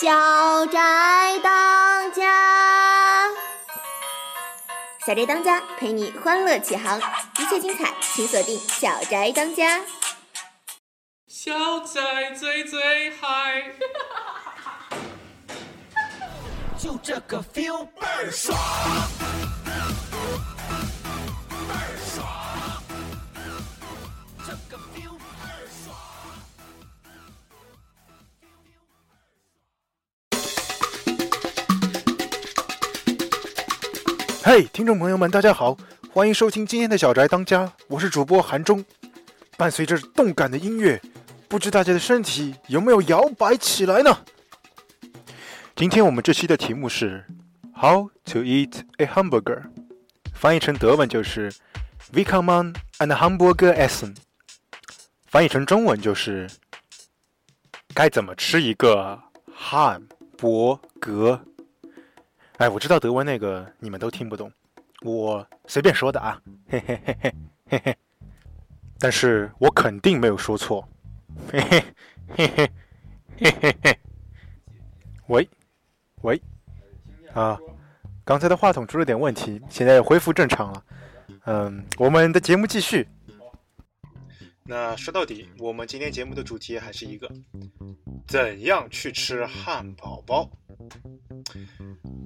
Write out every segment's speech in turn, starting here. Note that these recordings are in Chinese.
小宅当家，小宅当家陪你欢乐启航，一切精彩请锁定小宅当家。小宅最最嗨，就这个 feel 倍儿爽，嘿听众朋友们，大家好，欢迎收听今天的小宅当家，我是主播韩中。伴随着动感的音乐，不知大家的身体有没有摇摆起来呢？今天我们这期的题目是 How to eat a hamburger，翻译成德文就是 Wie kann man einen Hamburger essen？翻译成中文就是该怎么吃一个汉堡格？哎，我知道德文那个你们都听不懂，我随便说的啊，嘿嘿嘿嘿嘿嘿。但是我肯定没有说错，嘿嘿嘿嘿嘿嘿嘿。喂，喂，啊，刚才的话筒出了点问题，现在恢复正常了。嗯，我们的节目继续。那说到底，我们今天节目的主题还是一个：怎样去吃汉堡包？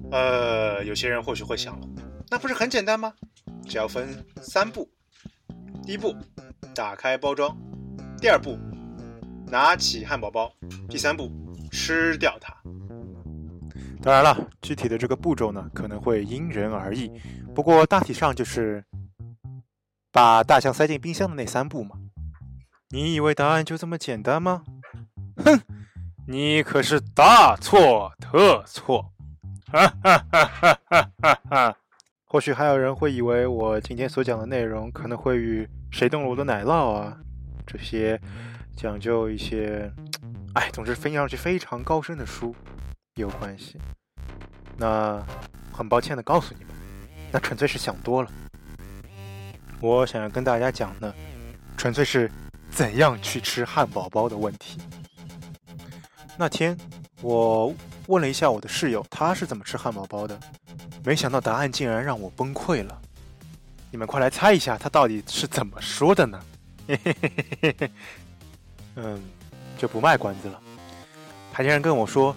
呃，有些人或许会想了，那不是很简单吗？只要分三步。第一步，打开包装；第二步，拿起汉堡包；第三步，吃掉它。当然了，具体的这个步骤呢，可能会因人而异。不过大体上就是把大象塞进冰箱的那三步嘛。你以为答案就这么简单吗？哼，你可是大错特错！哈哈哈哈哈哈哈！或许还有人会以为我今天所讲的内容可能会与《谁动了我的奶酪》啊这些讲究一些，哎，总之听上去非常高深的书有关系。那很抱歉的告诉你们，那纯粹是想多了。我想要跟大家讲的，纯粹是怎样去吃汉堡包的问题。那天我问了一下我的室友，他是怎么吃汉堡包的，没想到答案竟然让我崩溃了。你们快来猜一下，他到底是怎么说的呢？嘿嘿嘿嘿嘿，嗯，就不卖关子了。他竟然跟我说，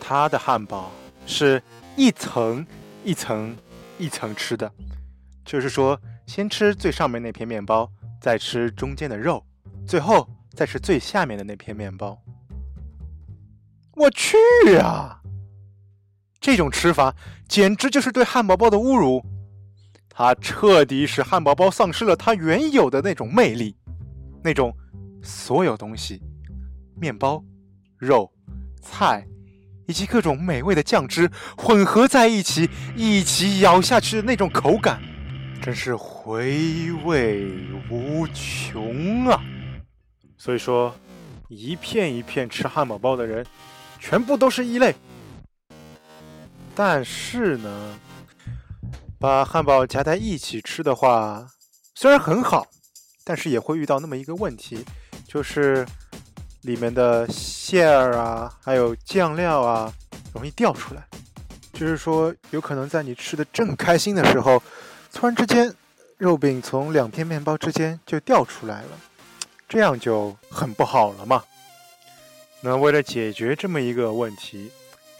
他的汉堡是一层一层一层吃的，就是说，先吃最上面那片面包，再吃中间的肉，最后再吃最下面的那片面包。我去啊！这种吃法简直就是对汉堡包的侮辱，它彻底使汉堡包丧失了它原有的那种魅力，那种所有东西，面包、肉、菜以及各种美味的酱汁混合在一起，一起咬下去的那种口感，真是回味无穷啊！所以说，一片一片吃汉堡包的人。全部都是异类，但是呢，把汉堡夹在一起吃的话，虽然很好，但是也会遇到那么一个问题，就是里面的馅儿啊，还有酱料啊，容易掉出来。就是说，有可能在你吃的正开心的时候，突然之间，肉饼从两片面包之间就掉出来了，这样就很不好了嘛。那为了解决这么一个问题，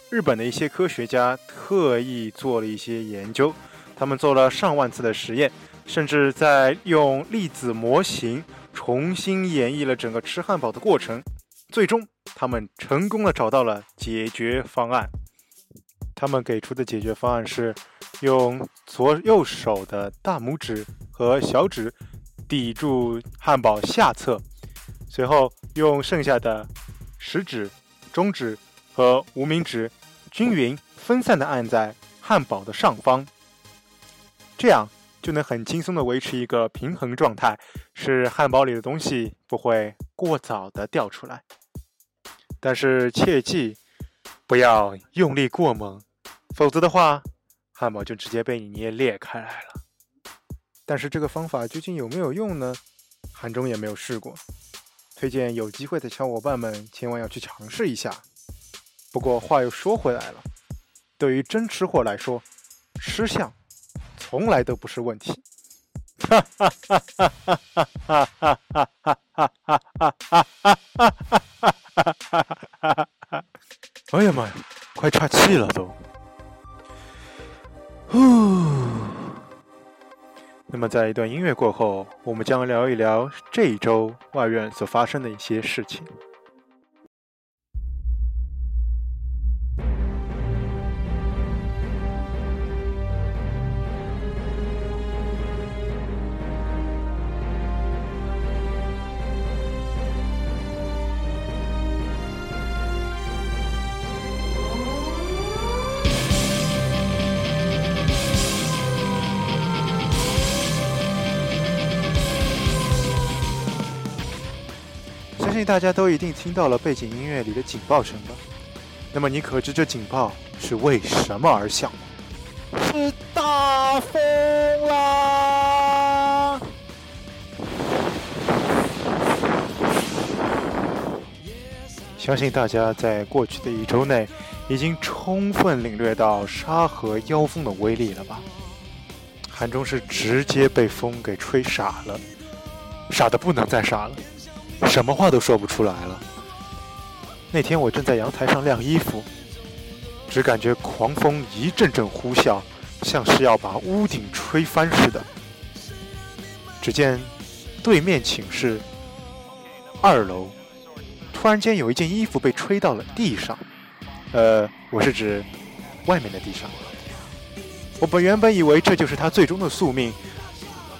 日本的一些科学家特意做了一些研究，他们做了上万次的实验，甚至在用粒子模型重新演绎了整个吃汉堡的过程，最终他们成功的找到了解决方案。他们给出的解决方案是用左右手的大拇指和小指抵住汉堡下侧，随后用剩下的。食指、中指和无名指均匀分散的按在汉堡的上方，这样就能很轻松的维持一个平衡状态，使汉堡里的东西不会过早的掉出来。但是切记不要用力过猛，否则的话，汉堡就直接被你捏裂开来了。但是这个方法究竟有没有用呢？韩中也没有试过。推荐有机会的小伙伴们千万要去尝试一下。不过话又说回来了，对于真吃货来说，吃相从来都不是问题。哈哈哈哈哈哈哈哈哈哈哈哈哈哈哈哈！哎呀妈呀，快岔气了都！呼。那么在一段音乐过后，我们将聊一聊这一周外院所发生的一些事情。信大家都一定听到了背景音乐里的警报声吧？那么你可知这警报是为什么而响吗？是大风啦！相信大家在过去的一周内已经充分领略到沙河妖风的威力了吧？韩中是直接被风给吹傻了，傻的不能再傻了。什么话都说不出来了。那天我正在阳台上晾衣服，只感觉狂风一阵阵呼啸，像是要把屋顶吹翻似的。只见对面寝室二楼，突然间有一件衣服被吹到了地上，呃，我是指外面的地上。我本原本以为这就是他最终的宿命，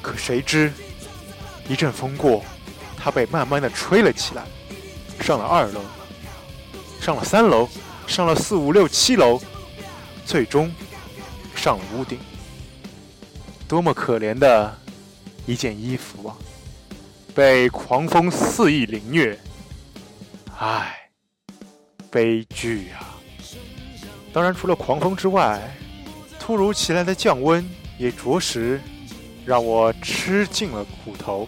可谁知一阵风过。他被慢慢的吹了起来，上了二楼，上了三楼，上了四五六七楼，最终上了屋顶。多么可怜的一件衣服啊！被狂风肆意凌虐，唉，悲剧啊！当然，除了狂风之外，突如其来的降温也着实让我吃尽了苦头。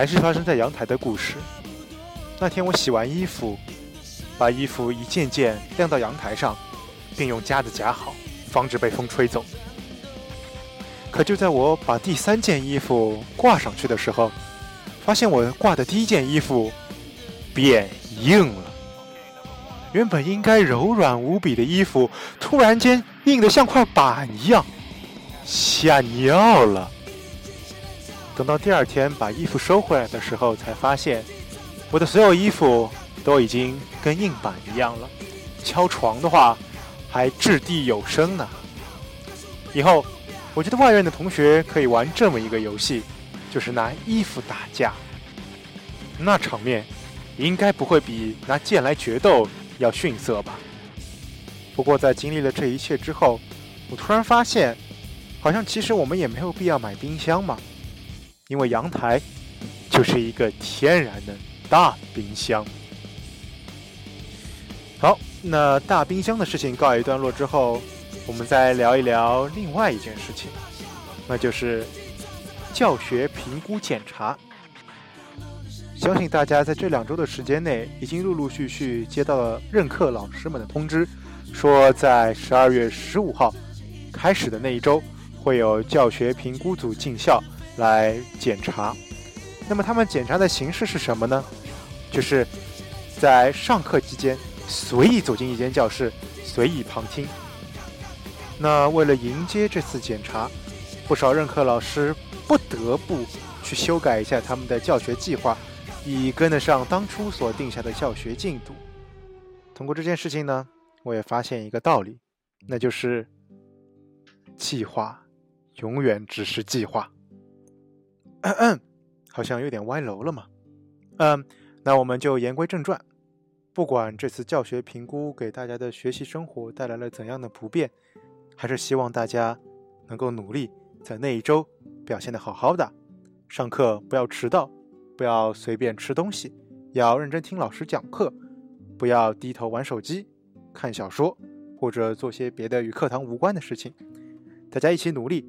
还是发生在阳台的故事。那天我洗完衣服，把衣服一件件晾到阳台上，并用夹子夹好，防止被风吹走。可就在我把第三件衣服挂上去的时候，发现我挂的第一件衣服变硬了。原本应该柔软无比的衣服，突然间硬得像块板一样，吓尿了。等到第二天把衣服收回来的时候，才发现我的所有衣服都已经跟硬板一样了。敲床的话，还掷地有声呢。以后，我觉得外院的同学可以玩这么一个游戏，就是拿衣服打架。那场面应该不会比拿剑来决斗要逊色吧？不过在经历了这一切之后，我突然发现，好像其实我们也没有必要买冰箱嘛。因为阳台就是一个天然的大冰箱。好，那大冰箱的事情告一段落之后，我们再聊一聊另外一件事情，那就是教学评估检查。相信大家在这两周的时间内，已经陆陆续续接到了任课老师们的通知，说在十二月十五号开始的那一周，会有教学评估组进校。来检查，那么他们检查的形式是什么呢？就是在上课期间随意走进一间教室，随意旁听。那为了迎接这次检查，不少任课老师不得不去修改一下他们的教学计划，以跟得上当初所定下的教学进度。通过这件事情呢，我也发现一个道理，那就是计划永远只是计划。嗯嗯，好像有点歪楼了嘛。嗯，那我们就言归正传。不管这次教学评估给大家的学习生活带来了怎样的不便，还是希望大家能够努力在那一周表现的好好的，上课不要迟到，不要随便吃东西，要认真听老师讲课，不要低头玩手机、看小说或者做些别的与课堂无关的事情。大家一起努力，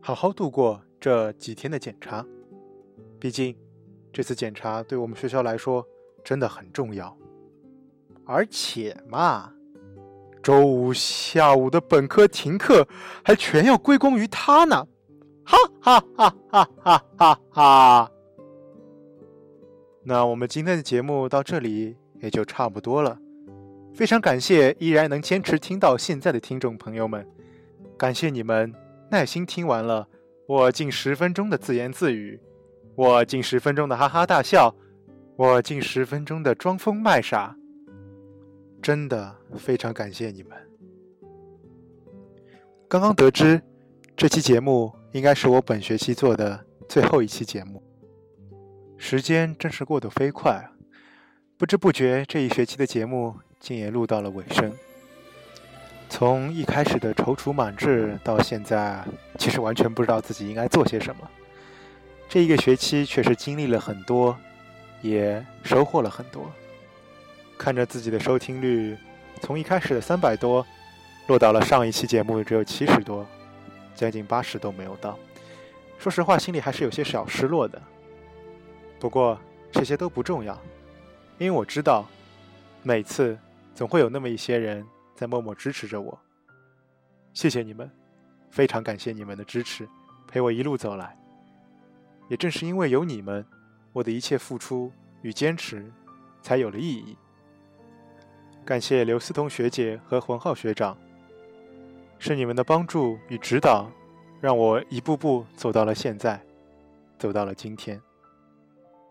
好好度过。这几天的检查，毕竟这次检查对我们学校来说真的很重要。而且嘛，周五下午的本科停课还全要归功于他呢！哈哈哈哈哈哈哈！那我们今天的节目到这里也就差不多了。非常感谢依然能坚持听到现在的听众朋友们，感谢你们耐心听完了我近十分钟的自言自语，我近十分钟的哈哈大笑，我近十分钟的装疯卖傻。真的非常感谢你们。刚刚得知，这期节目应该是我本学期做的最后一期节目。时间真是过得飞快！不知不觉，这一学期的节目。竟也录到了尾声。从一开始的踌躇满志，到现在其实完全不知道自己应该做些什么。这一个学期确实经历了很多，也收获了很多。看着自己的收听率从一开始的三百多，落到了上一期节目只有七十多，将近八十都没有到。说实话，心里还是有些小失落的。不过这些都不重要，因为我知道，每次。总会有那么一些人在默默支持着我，谢谢你们，非常感谢你们的支持，陪我一路走来。也正是因为有你们，我的一切付出与坚持才有了意义。感谢刘思彤学姐和洪浩学长，是你们的帮助与指导，让我一步步走到了现在，走到了今天。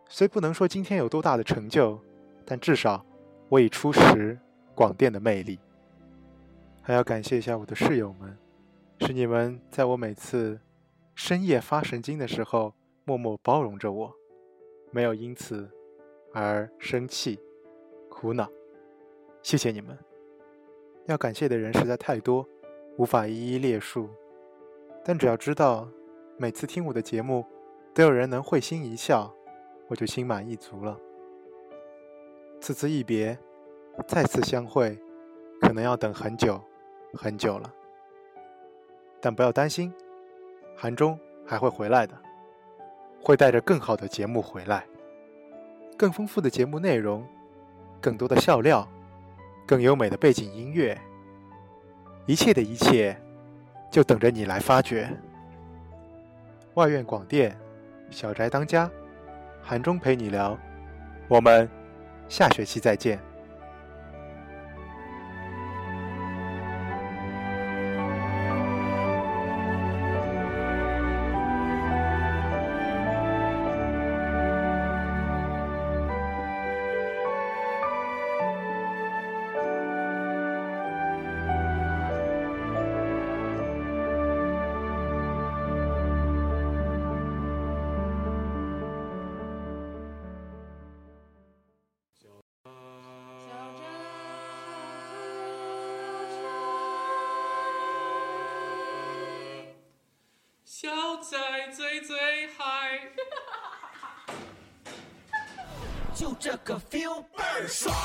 虽不能说今天有多大的成就，但至少我已初识。广电的魅力，还要感谢一下我的室友们，是你们在我每次深夜发神经的时候默默包容着我，没有因此而生气、苦恼。谢谢你们。要感谢的人实在太多，无法一一列数，但只要知道每次听我的节目都有人能会心一笑，我就心满意足了。此次一别。再次相会，可能要等很久很久了。但不要担心，韩中还会回来的，会带着更好的节目回来，更丰富的节目内容，更多的笑料，更优美的背景音乐，一切的一切，就等着你来发掘。外院广电，小宅当家，韩中陪你聊，我们下学期再见。最最嗨，就这个 feel 倍儿爽。